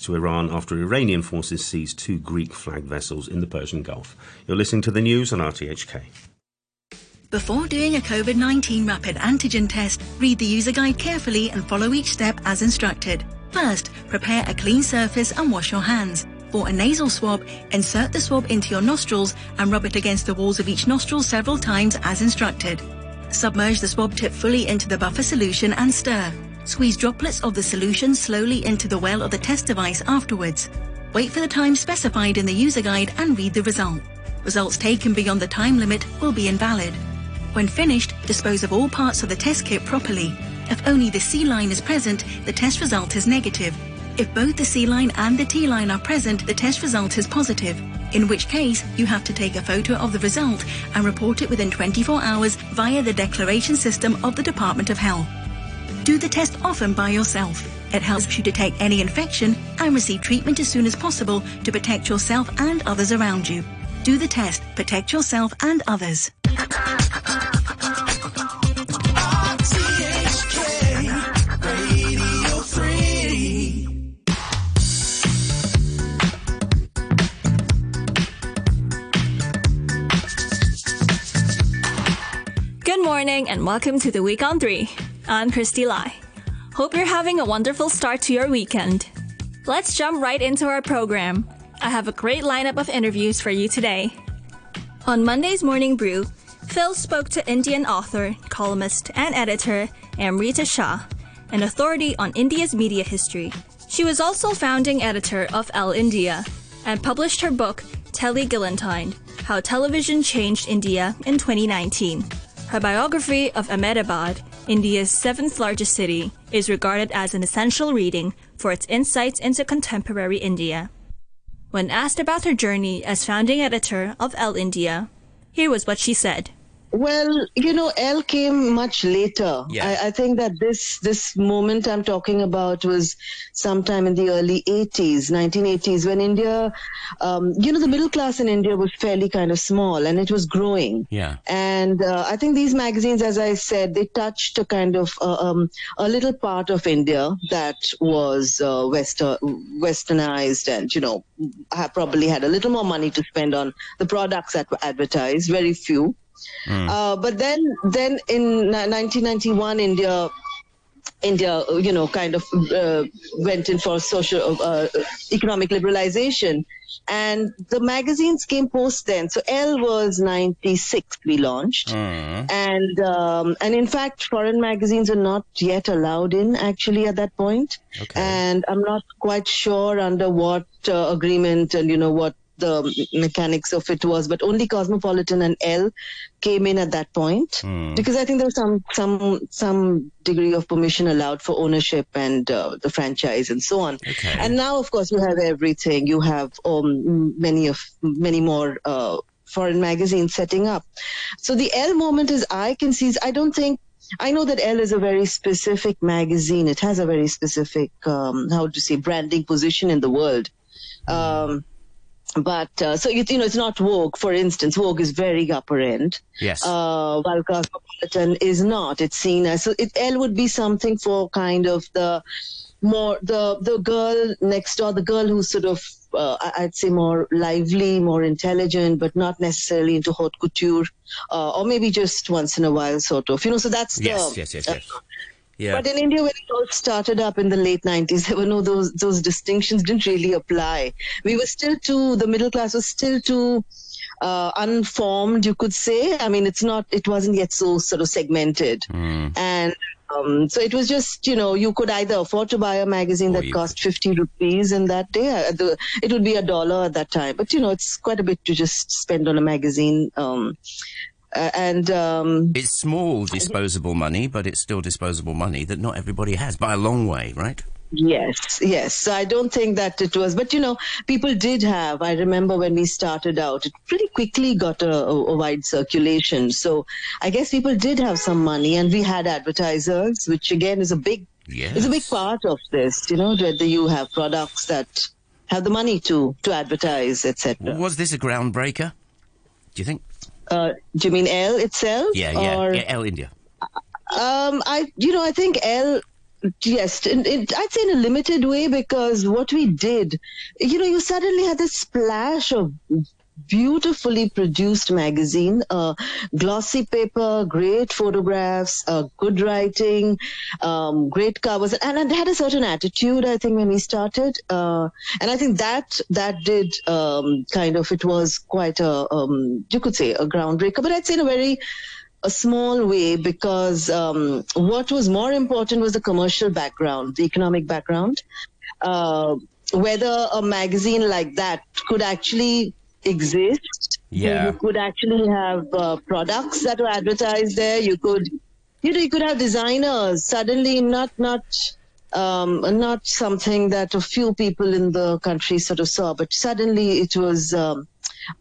to Iran after Iranian forces seized two Greek flagged vessels in the Persian Gulf. You're listening to the news on RTHK. Before doing a COVID 19 rapid antigen test, read the user guide carefully and follow each step as instructed. First, prepare a clean surface and wash your hands. For a nasal swab, insert the swab into your nostrils and rub it against the walls of each nostril several times as instructed. Submerge the swab tip fully into the buffer solution and stir. Squeeze droplets of the solution slowly into the well of the test device afterwards. Wait for the time specified in the user guide and read the result. Results taken beyond the time limit will be invalid. When finished, dispose of all parts of the test kit properly. If only the C line is present, the test result is negative. If both the C line and the T line are present, the test result is positive. In which case, you have to take a photo of the result and report it within 24 hours via the declaration system of the Department of Health. Do the test often by yourself. It helps you detect any infection and receive treatment as soon as possible to protect yourself and others around you. Do the test, protect yourself and others. Good morning and welcome to the Week on 3. I'm Christy Lai. Hope you're having a wonderful start to your weekend. Let's jump right into our program. I have a great lineup of interviews for you today. On Monday's Morning Brew, Phil spoke to Indian author, columnist, and editor Amrita Shah, an authority on India's media history. She was also founding editor of Elle India and published her book, Telly Guillotined How Television Changed India in 2019. Her biography of Ahmedabad, India's seventh largest city, is regarded as an essential reading for its insights into contemporary India. When asked about her journey as founding editor of Elle India, here was what she said. Well, you know, Elle came much later. Yeah. I, I think that this this moment I'm talking about was sometime in the early 80s, 1980s, when India, um, you know, the middle class in India was fairly kind of small and it was growing. Yeah. And uh, I think these magazines, as I said, they touched a kind of uh, um, a little part of India that was uh, western, westernized and, you know, probably had a little more money to spend on the products that were advertised, very few. Uh, but then, then in 1991, India, India, uh, you know, kind of uh, went in for social, uh, economic liberalization, and the magazines came post then. So Elle was 96 we launched, and um, and in fact, foreign magazines are not yet allowed in actually at that point. Okay. And I'm not quite sure under what uh, agreement and you know what the mechanics of it was, but only Cosmopolitan and Elle came in at that point because I think there was some some some degree of permission allowed for ownership and uh, the franchise and so on. Okay. And now, of course, you have everything. You have um, many of many more. Uh, foreign magazines setting up. So the Elle moment is I can see, I don't think, I know that Elle is a very specific magazine. It has a very specific, um, how to say, branding position in the world. Um, but uh, so you, you know, it's not Vogue, for instance. Vogue is very upper end. Yes. Uh, while Cosmopolitan is not. It's seen as so. It, Elle would be something for kind of the more the the girl next door, the girl who's sort of uh, I'd say more lively, more intelligent, but not necessarily into haute couture, uh, or maybe just once in a while, sort of. You know, so that's yes, the yes, yes, yes. Yeah. but in India, when it all started up in the late 90s, there were no those those distinctions didn't really apply. We were still too the middle class was still too uh, unformed, you could say. I mean, it's not it wasn't yet so sort of segmented, and um, so it was just you know you could either afford to buy a magazine Or that cost 50 rupees in that day. Uh, the, it would be a dollar at that time, but you know it's quite a bit to just spend on a magazine. Um, uh, and um, It's small disposable money, but it's still disposable money that not everybody has by a long way, right? Yes, yes. So I don't think that it was, but you know, people did have. I remember when we started out, it pretty quickly got a, a, wide circulation. So I guess people did have some money, and we had advertisers, which again is a big, Yes. is a big part of this. You know, whether you have products that have the money to to advertise, etc. Was this a groundbreaker? Do you think? Uh, do you mean Elle itself? Yeah, yeah. Or- yeah Elle India. Um, I, you know, I think Elle, yes, I'd say in a limited way because what we did, you know, you suddenly had this splash of beautifully produced magazine, uh, glossy paper, great photographs, uh, good writing, um, great covers, and it had a certain attitude. I think when we started, uh, and I think that that did um, kind of it was quite a um, you could say a groundbreaker, but I'd say in a very a small way because um, what was more important was the commercial background, the economic background. Uh, whether a magazine like that could actually exist. Yeah. You could actually have uh, products that were advertised there. You could, you know, you could have designers suddenly not, not, um, not something that a few people in the country sort of saw, but suddenly it was, um,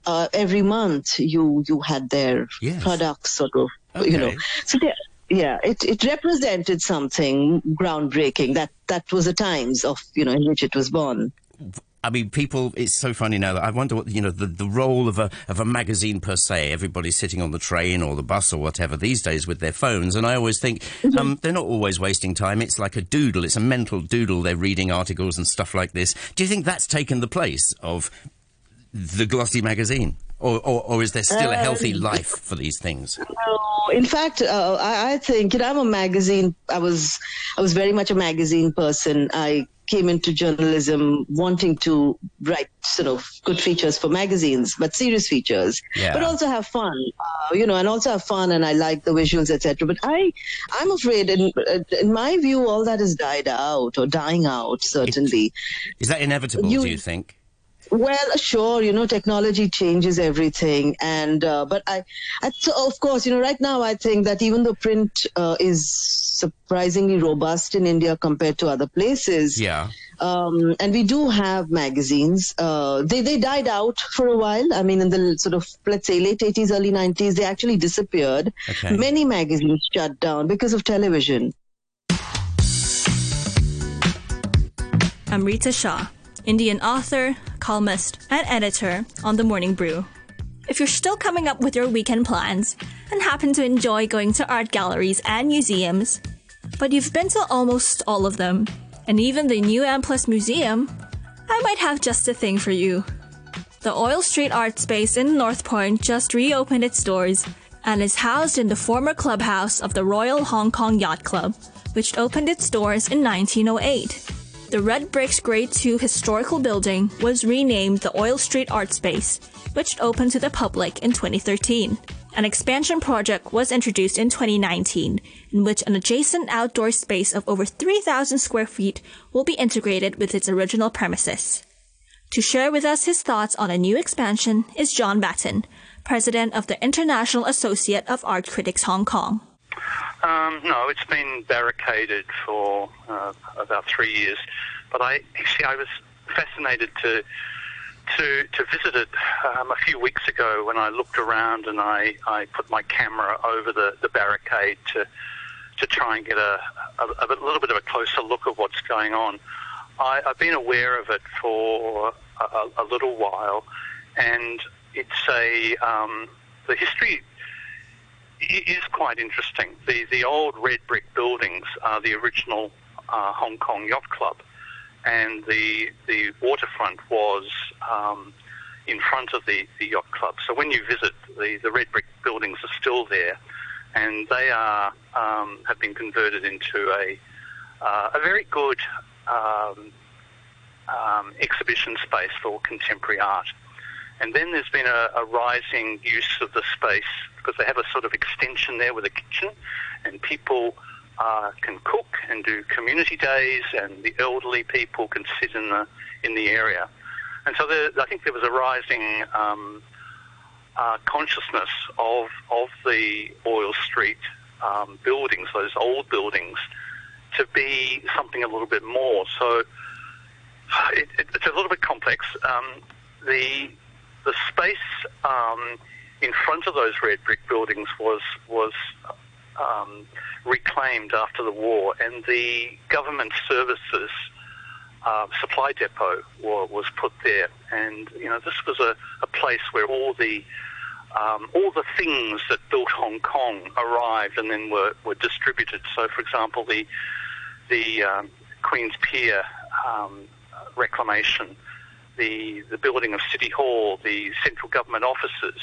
uh, every month you, you had their Yes. products sort of, you know, so there, yeah, it, it represented something groundbreaking. That that was the times of you know in which it was born. I mean, people. It's so funny now that I wonder what you know the, the role of a of a magazine per se. Everybody's sitting on the train or the bus or whatever these days with their phones, and I always think um, they're not always wasting time. It's like a doodle. It's a mental doodle. They're reading articles and stuff like this. Do you think that's taken the place of the glossy magazine, or or, or is there still a healthy life for these things? No, in fact, uh, I, I think you know I'm a magazine. I was I was very much a magazine person. I came into journalism wanting to write sort of good features for magazines, but serious features, Yeah. but also have fun, uh, you know, and also have fun. And I like the visuals, etc. But I, I'm afraid, in, in my view, all that has died out or dying out. Certainly, Is that inevitable? You- do you think? Well, sure, you know, technology changes everything, and uh, but I, I, so of course, you know, right now I think that even though print uh, is surprisingly robust in India compared to other places, Yeah. um, and we do have magazines. Uh, they they died out for a while. I mean, in the sort of let's say late eighties, early nineties, they actually disappeared. Okay. Many magazines shut down because of television. Amrita Shah, Indian author, columnist, and editor on The Morning Brew. If you're still coming up with your weekend plans and happen to enjoy going to art galleries and museums, but you've been to almost all of them, and even the new M Plus Museum, I might have just the thing for you. The Oil Street Art Space in North Point just reopened its doors and is housed in the former clubhouse of the Royal Hong Kong Yacht Club, which opened its doors in 1908. The red bricks Grade 2 historical building was renamed the Oil Street Art Space, which opened to the public in 2013. An expansion project was introduced in 2019, in which an adjacent outdoor space of over 3,000 square feet will be integrated with its original premises. To share with us his thoughts on a new expansion is John Batten, president of the International Associate of Art Critics Hong Kong. Um, no, it's been barricaded for uh, about three years. But I actually I was fascinated to to to visit it um, a few weeks ago when I looked around and I, I put my camera over the, the barricade to to try and get a, a, a little bit of a closer look at what's going on. I, I've been aware of it for a, a little while, and it's a um, the history i- is quite interesting. The the old red brick buildings are the original uh, Hong Kong Yacht Club, and the the waterfront was um, in front of the, the yacht club. So when you visit, the, the red brick buildings are still there, and they are um, have been converted into a uh, a very good um, um, exhibition space for contemporary art. And then there's been a, a rising use of the space because they have a sort of extension there with a kitchen, and people uh, can cook and do community days, and the elderly people can sit in the in the area. And so there, I think there was a rising um, uh, consciousness of of the Oil Street um, buildings, those old buildings, to be something a little bit more. So it, it, it's a little bit complex. Um, the the space um, in front of those red brick buildings was was um, reclaimed after the war, and the government services uh, supply depot wa- was put there. And you know, this was a, a place where all the um, all the things that built Hong Kong arrived and then were, were distributed. So, for example, the the um, Queen's Pier um, reclamation, the the building of City Hall, the central government offices,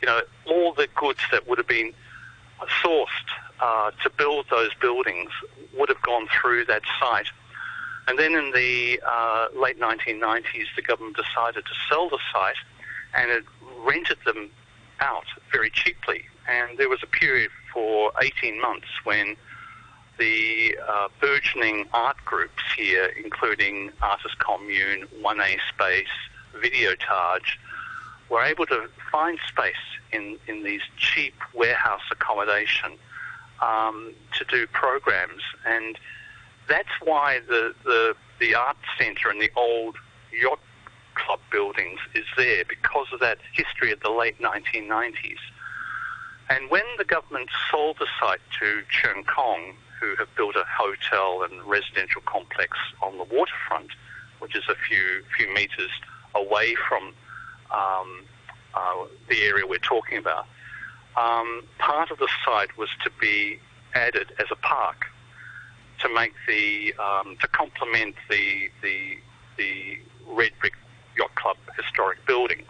you know, all the goods that would have been sourced uh, to build those buildings would have gone through that site. And then in the uh, late 1990s, the government decided to sell the site and it rented them out very cheaply. And there was a period for 18 months when the uh, burgeoning art groups here, including Artist Commune, 1A Space, Videotage, were able to find space in, in these cheap warehouse accommodation um, to do programs. And that's why the, the, the art centre and the old yacht club buildings is there because of that history of the late 1990s. And when the government sold the site to Cheung Kong, who have built a hotel and residential complex on the waterfront, which is a few few metres away from um, uh, the area we're talking about, um, part of the site was to be added as a park to make the um, to complement the the the red brick yacht club historic buildings.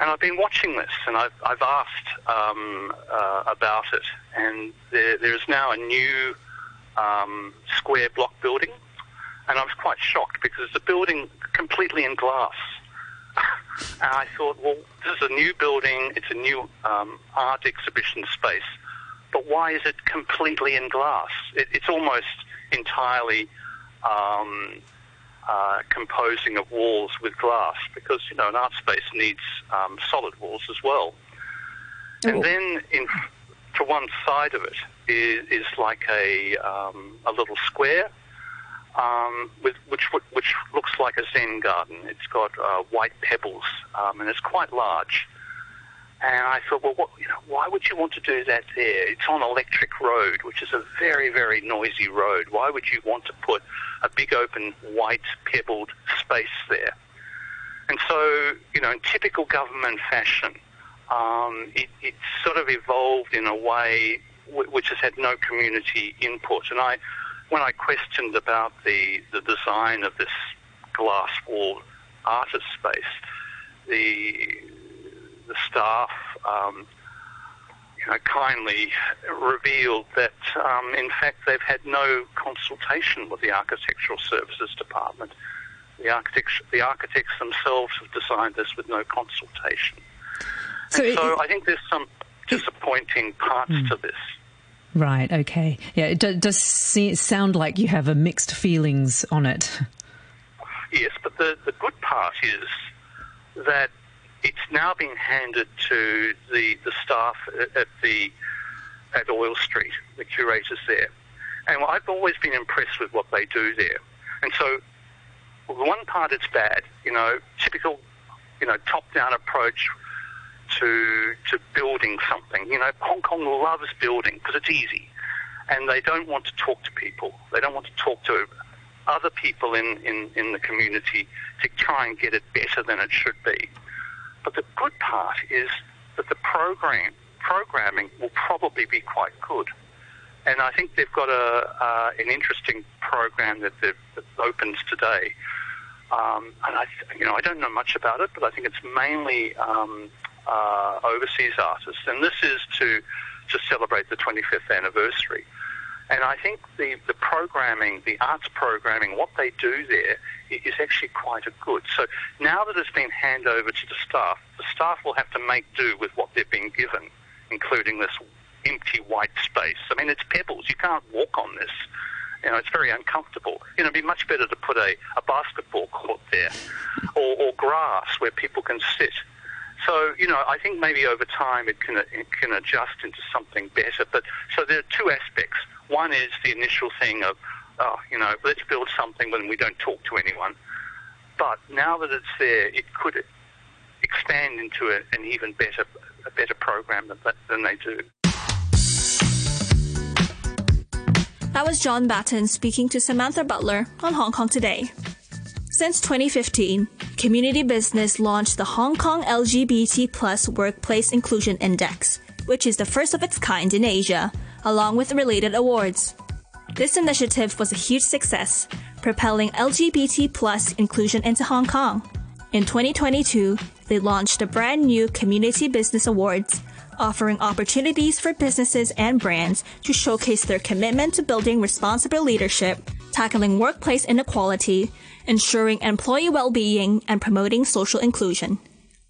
And I've been watching this, and I've, I've asked um, uh, about it, and there, there is now a new um, square block building, and I was quite shocked because it's a building completely in glass. And I thought, well, this is a new building, it's a new um, art exhibition space, but why is it completely in glass? It, it's almost entirely um, uh, composing of walls with glass because you know an art space needs um, solid walls as well. And oh. then in, to one side of it is, is like a um, a little square um, with, which which looks like a Zen garden. It's got uh, white pebbles um, and it's quite large. And I thought, well, what, you know, why would you want to do that there? It's on Electric Road, which is a very, very noisy road. Why would you want to put a big open white pebbled space there? And so, you know, in typical government fashion, um, it, it sort of evolved in a way w- which has had no community input. And I, when I questioned about the, the design of this glass wall artist space, the the staff, um, you know, kindly revealed that, um, in fact, they've had no consultation with the Architectural Services Department. The architects, the architects themselves have designed this with no consultation. So, it, so I think there's some disappointing parts to this. Right. Okay. Yeah. It does sound like you have a mixed feelings on it. Yes, but the the good part is that it's now been handed to the, the staff at the at Oil Street, the curators there. And I've always been impressed with what they do there. And so, the one part it's bad, you know, typical, you know, top-down approach to to building something. You know, Hong Kong loves building because it's easy, and they don't want to talk to people. They don't want to talk to other people in, in, in the community to try and get it better than it should be. But the good part is that the program programming will probably be quite good. And I think they've got a uh, an interesting program that, that opens today. Um, and I, you know, I don't know much about it, but I think it's mainly um, uh, overseas artists, and this is to to celebrate the 25th anniversary. And I think the, the programming, the arts programming, what they do there is actually quite a good. So now that it's been handed over to the staff, the staff will have to make do with what they've been given, including this empty white space. I mean, it's pebbles. You can't walk on this. You know, it's very uncomfortable. You know, it'd be much better to put a, a basketball court there or, or grass where people can sit. So, you know, I think maybe over time it can, it can adjust into something better. But so there are two aspects. One is the initial thing of, oh, you know, let's build something when we don't talk to anyone. But now that it's there, it could expand into a, an even better, a better program than, than they do. That was John Batten speaking to Samantha Butler on Hong Kong Today. Since 2015, Community Business launched the Hong Kong LGBT Plus Workplace Inclusion Index, which is the first of its kind in Asia along with related awards. This initiative was a huge success, propelling LGBT plus inclusion into Hong Kong. In 2022, they launched the brand new Community Business Awards, offering opportunities for businesses and brands to showcase their commitment to building responsible leadership, tackling workplace inequality, ensuring employee well-being, and promoting social inclusion.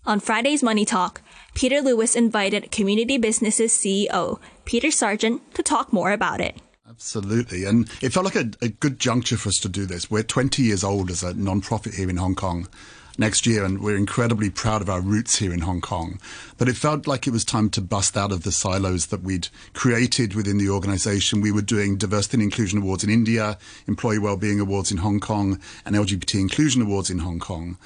On Friday's Money Talk, Peter Lewis invited Community Businesses CEO Peter Sargent to talk more about it. Absolutely. And it felt like a, a, good juncture for us to do this. We're 20 years old as a non-profit here in Hong Kong next year, and we're incredibly proud of our roots here in Hong Kong. But it felt like it was time to bust out of the silos that we'd created within the organization. We were doing diversity and inclusion awards in India, employee well-being awards in Hong Kong, and LGBT inclusion awards in Hong Kong.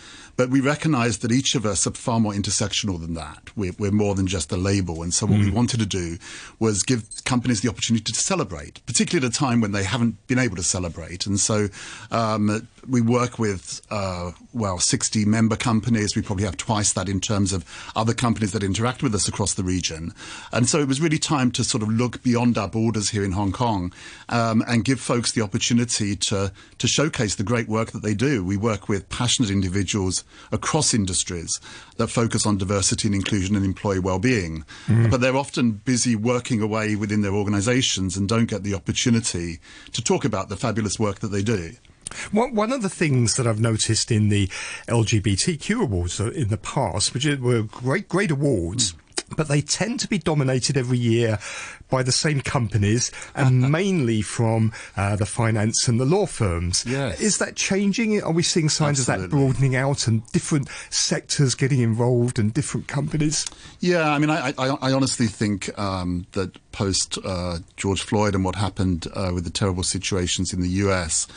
But we recognize that each of us are far more intersectional than that. We're, we're more than just a label. And so what mm. we wanted to do was give companies the opportunity to celebrate, particularly at a time when they haven't been able to celebrate. And so um, we work with, uh, well, 60 member companies. We probably have twice that in terms of other companies that interact with us across the region. And so it was really time to sort of look beyond our borders here in Hong Kong um, and give folks the opportunity to, to showcase the great work that they do. We work with passionate individuals across industries that focus on diversity and inclusion and employee well-being. Mm. But they're often busy working away within their organizations and don't get the opportunity to talk about the fabulous work that they do. One, of the things that I've noticed in the LGBTQ awards in the past, which were great, great awards, but they tend to be dominated every year by the same companies and mainly from uh, the finance and the law firms. Yes. Is that changing? Are we seeing signs Absolutely. of that broadening out and different sectors getting involved and different companies? Yeah, I mean, I, I, I honestly think um, that post uh, George Floyd and what happened uh, with the terrible situations in the US,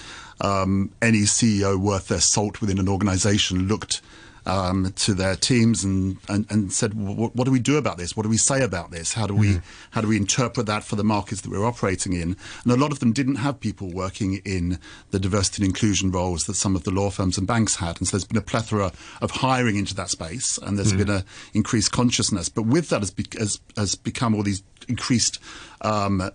um, any CEO worth their salt within an organization looked um, to their teams and, and, and said, what, do we do about this? What do we say about this? How do we mm. how do we interpret that for the markets that we're operating in? And a lot of them didn't have people working in the diversity and inclusion roles that some of the law firms and banks had. And so there's been a plethora of hiring into that space, and there's mm. been a increased consciousness. But with that has, be, has, has become all these increased um,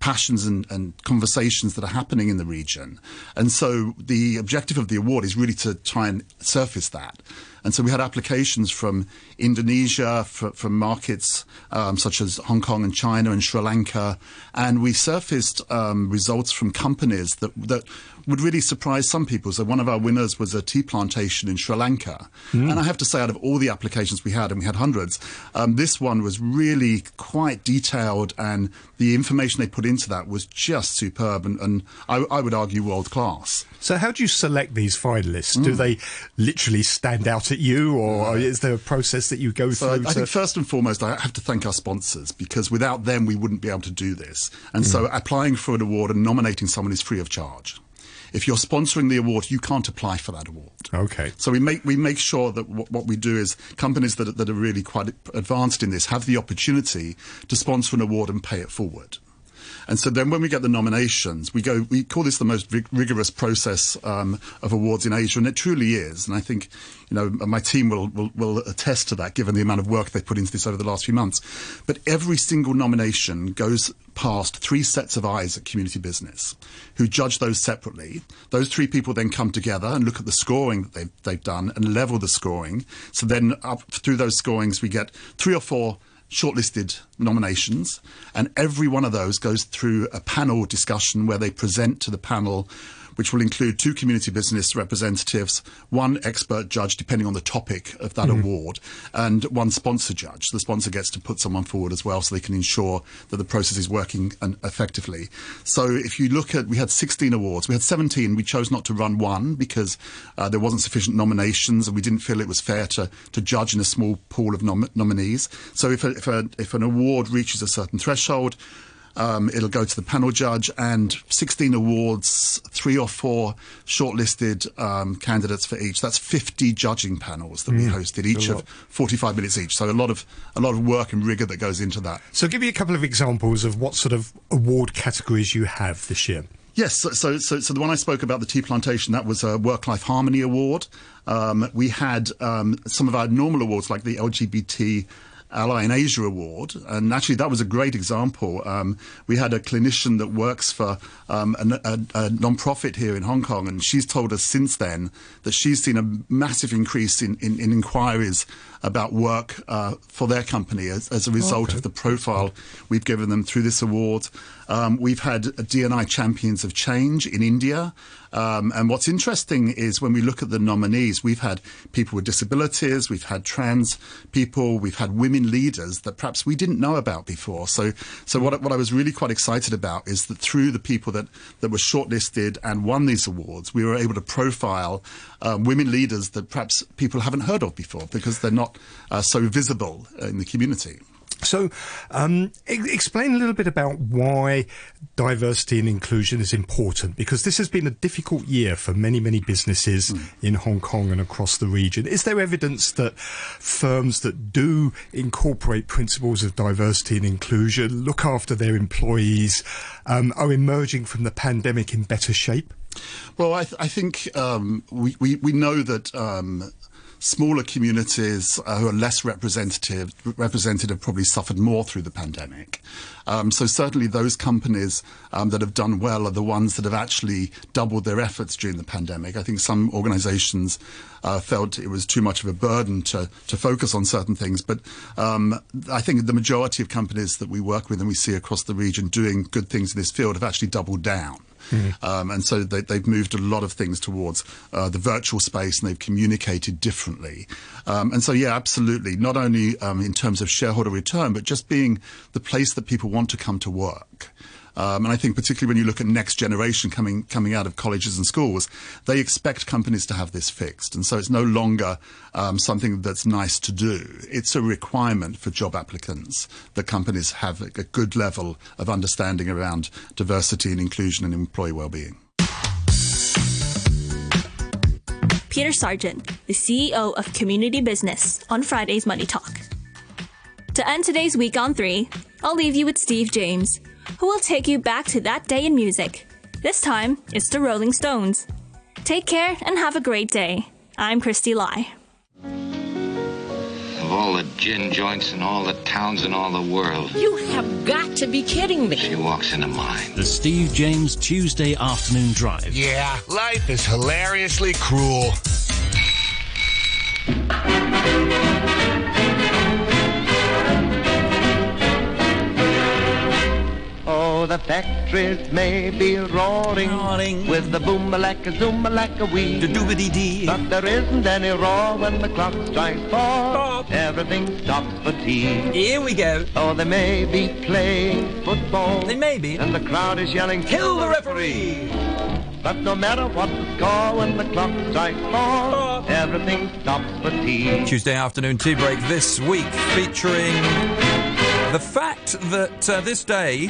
passions and, and, conversations that are happening in the region. And so the objective of the award is really to try and surface that. And so we had applications from Indonesia, for, from markets um, such as Hong Kong and China and Sri Lanka, and we surfaced um, results from companies that that would really surprise some people. So one of our winners was a tea plantation in Sri Lanka. Mm. And I have to say, out of all the applications we had, and we had hundreds, um, this one was really quite detailed and the information they put into that was just superb and, and I, I, would argue world class. So how do you select these finalists? Mm. Do they literally stand out at you or is there a process that you go so through? I, I think first and foremost, I have to thank our sponsors because without them, we wouldn't be able to do this. And mm. so applying for an award and nominating someone is free of charge. If you're sponsoring the award, you can't apply for that award. Okay. So we make we make sure that w- what we do is companies that that are really quite advanced in this have the opportunity to sponsor an award and pay it forward. And so then when we get the nominations, we go, we call this the most rig- rigorous process um, of awards in Asia, and it truly is. And I think, you know, my team will, will, will attest to that given the amount of work they've put into this over the last few months. But every single nomination goes past three sets of eyes at community business who judge those separately. Those three people then come together and look at the scoring that they've, they've done and level the scoring. So then up through those scorings, we get three or four shortlisted nominations, and every one of those goes through a panel discussion where they present to the panel which will include two community business representatives, one expert judge, depending on the topic of that mm-hmm. award, and one sponsor judge. The sponsor gets to put someone forward as well so they can ensure that the process is working effectively. So if you look at, we had 16 awards. We had 17. We chose not to run one because uh, there wasn't sufficient nominations and we didn't feel it was fair to, to judge in a small pool of nom- nominees. So if, a, if, a, if an award reaches a certain threshold, um, it'll go to the panel judge and 16 awards, three or four shortlisted um, candidates for each. That's 50 judging panels that mm, we hosted, each of 45 minutes each. So a lot of a lot of work and rigor that goes into that. So give me a couple of examples of what sort of award categories you have this year. Yes, so, so, so, so, the one I spoke about, the Tea Plantation, that was a Work Life Harmony Award. Um, we had um, some of our normal awards like the LGBT Ally in Asia Award, and actually that was a great example. Um, we had a clinician that works for um, a, a, a non-profit here in Hong Kong, and she's told us since then that she's seen a massive increase in, in, in inquiries about work uh, for their company as, as a result Okay. of the profile we've given them through this award. Um, we've had DNI Champions of Change in India. Um, and what's interesting is when we look at the nominees, we've had people with disabilities, we've had trans people, we've had women leaders that perhaps we didn't know about before. So, so what, what I was really quite excited about is that through the people that, that were shortlisted and won these awards, we were able to profile um, women leaders that perhaps people haven't heard of before because they're not uh, so visible in the community. So, um, e- explain a little bit about why diversity and inclusion is important, because this has been a difficult year for many, many businesses in Hong Kong and across the region. Is there evidence that firms that do incorporate principles of diversity and inclusion, look after their employees, um, are emerging from the pandemic in better shape? Well, I, th- I think um, we, we, we know that um, smaller communities uh, who are less representative represented have probably suffered more through the pandemic. Um, so certainly those companies um, that have done well are the ones that have actually doubled their efforts during the pandemic. I think some organisations uh, felt it was too much of a burden to, to focus on certain things, but um, I think the majority of companies that we work with and we see across the region doing good things in this field have actually doubled down. Um, and so they, they've moved a lot of things towards uh, the virtual space and they've communicated differently. Um, and so, yeah, absolutely. Not only um, in terms of shareholder return, but just being the place that people want to come to work. Um, and I think particularly when you look at next generation coming coming out of colleges and schools, they expect companies to have this fixed, and so it's no longer um, something that's nice to do. It's a requirement for job applicants that companies have a, good level of understanding around diversity and inclusion and employee well-being. Peter Sargent, the CEO of Community Business, on Friday's Money Talk. To end today's week on three, I'll leave you with Steve James, who will take you back to that day in music. This time, it's the Rolling Stones. Take care and have a great day. I'm Christy Lai. Of all the gin joints in all the towns in all the world, You have got to be kidding me. she walks into mine. The Steve James Tuesday afternoon drive. Yeah, life is hilariously cruel. Factories may be roaring, with the boom-a-lacka, zoom-a-lacka wee. The doobity dee. But there isn't any roar when the clock strikes four. Everything stops for tea. Here we go. Oh, they may be playing football. They may be. And the crowd is yelling, Kill the referee. But no matter what the score, when the clock strikes four, everything stops for tea. Tuesday afternoon tea break this week featuring the fact that uh, this day,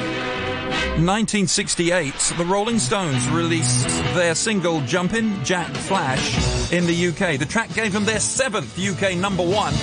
1968, the Rolling Stones released their single Jumpin' Jack Flash in the UK. The track gave them their seventh UK number one